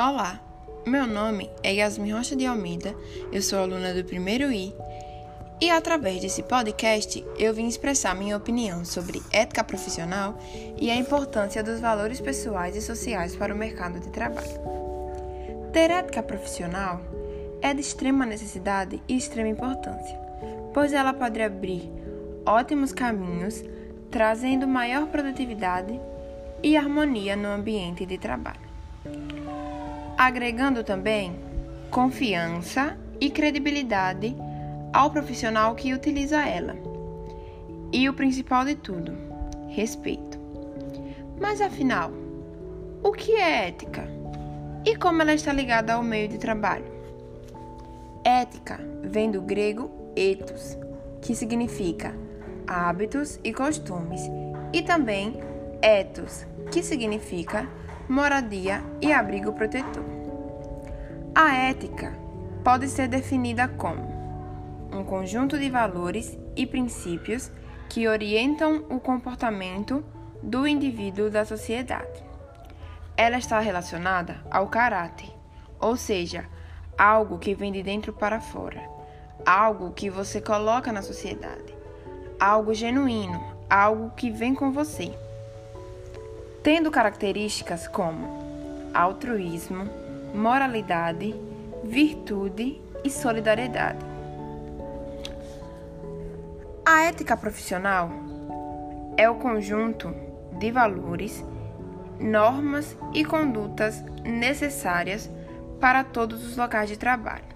Olá, meu nome é Yasmin Rocha de Almeida, eu sou aluna do primeiro I e através desse podcast eu vim expressar minha opinião sobre ética profissional e a importância dos valores pessoais e sociais para o mercado de trabalho. Ter ética profissional é de extrema necessidade e extrema importância, pois ela pode abrir ótimos caminhos, trazendo maior produtividade e harmonia no ambiente de trabalho agregando também confiança e credibilidade ao profissional que utiliza ela. E o principal de tudo, respeito. Mas afinal, o que é ética? E como ela está ligada ao meio de trabalho? Ética vem do grego ethos, que significa hábitos e costumes, e também ethos, que significa moradia e abrigo protetor. A ética pode ser definida como um conjunto de valores e princípios que orientam o comportamento do indivíduo da sociedade. Ela está relacionada ao caráter, ou seja, algo que vem de dentro para fora, algo que você coloca na sociedade, algo genuíno, algo que vem com você tendo características como altruísmo, moralidade, virtude e solidariedade. A ética profissional é o conjunto de valores, normas e condutas necessárias para todos os locais de trabalho,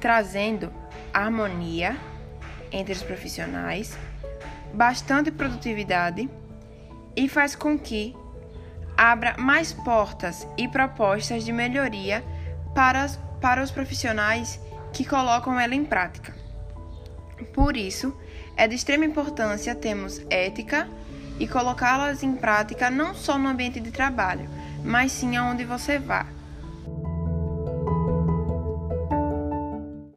trazendo harmonia entre os profissionais, bastante produtividade e faz com que abra mais portas e propostas de melhoria para, para os profissionais que colocam ela em prática. Por isso, é de extrema importância termos ética e colocá-las em prática não só no ambiente de trabalho, mas sim aonde você vá,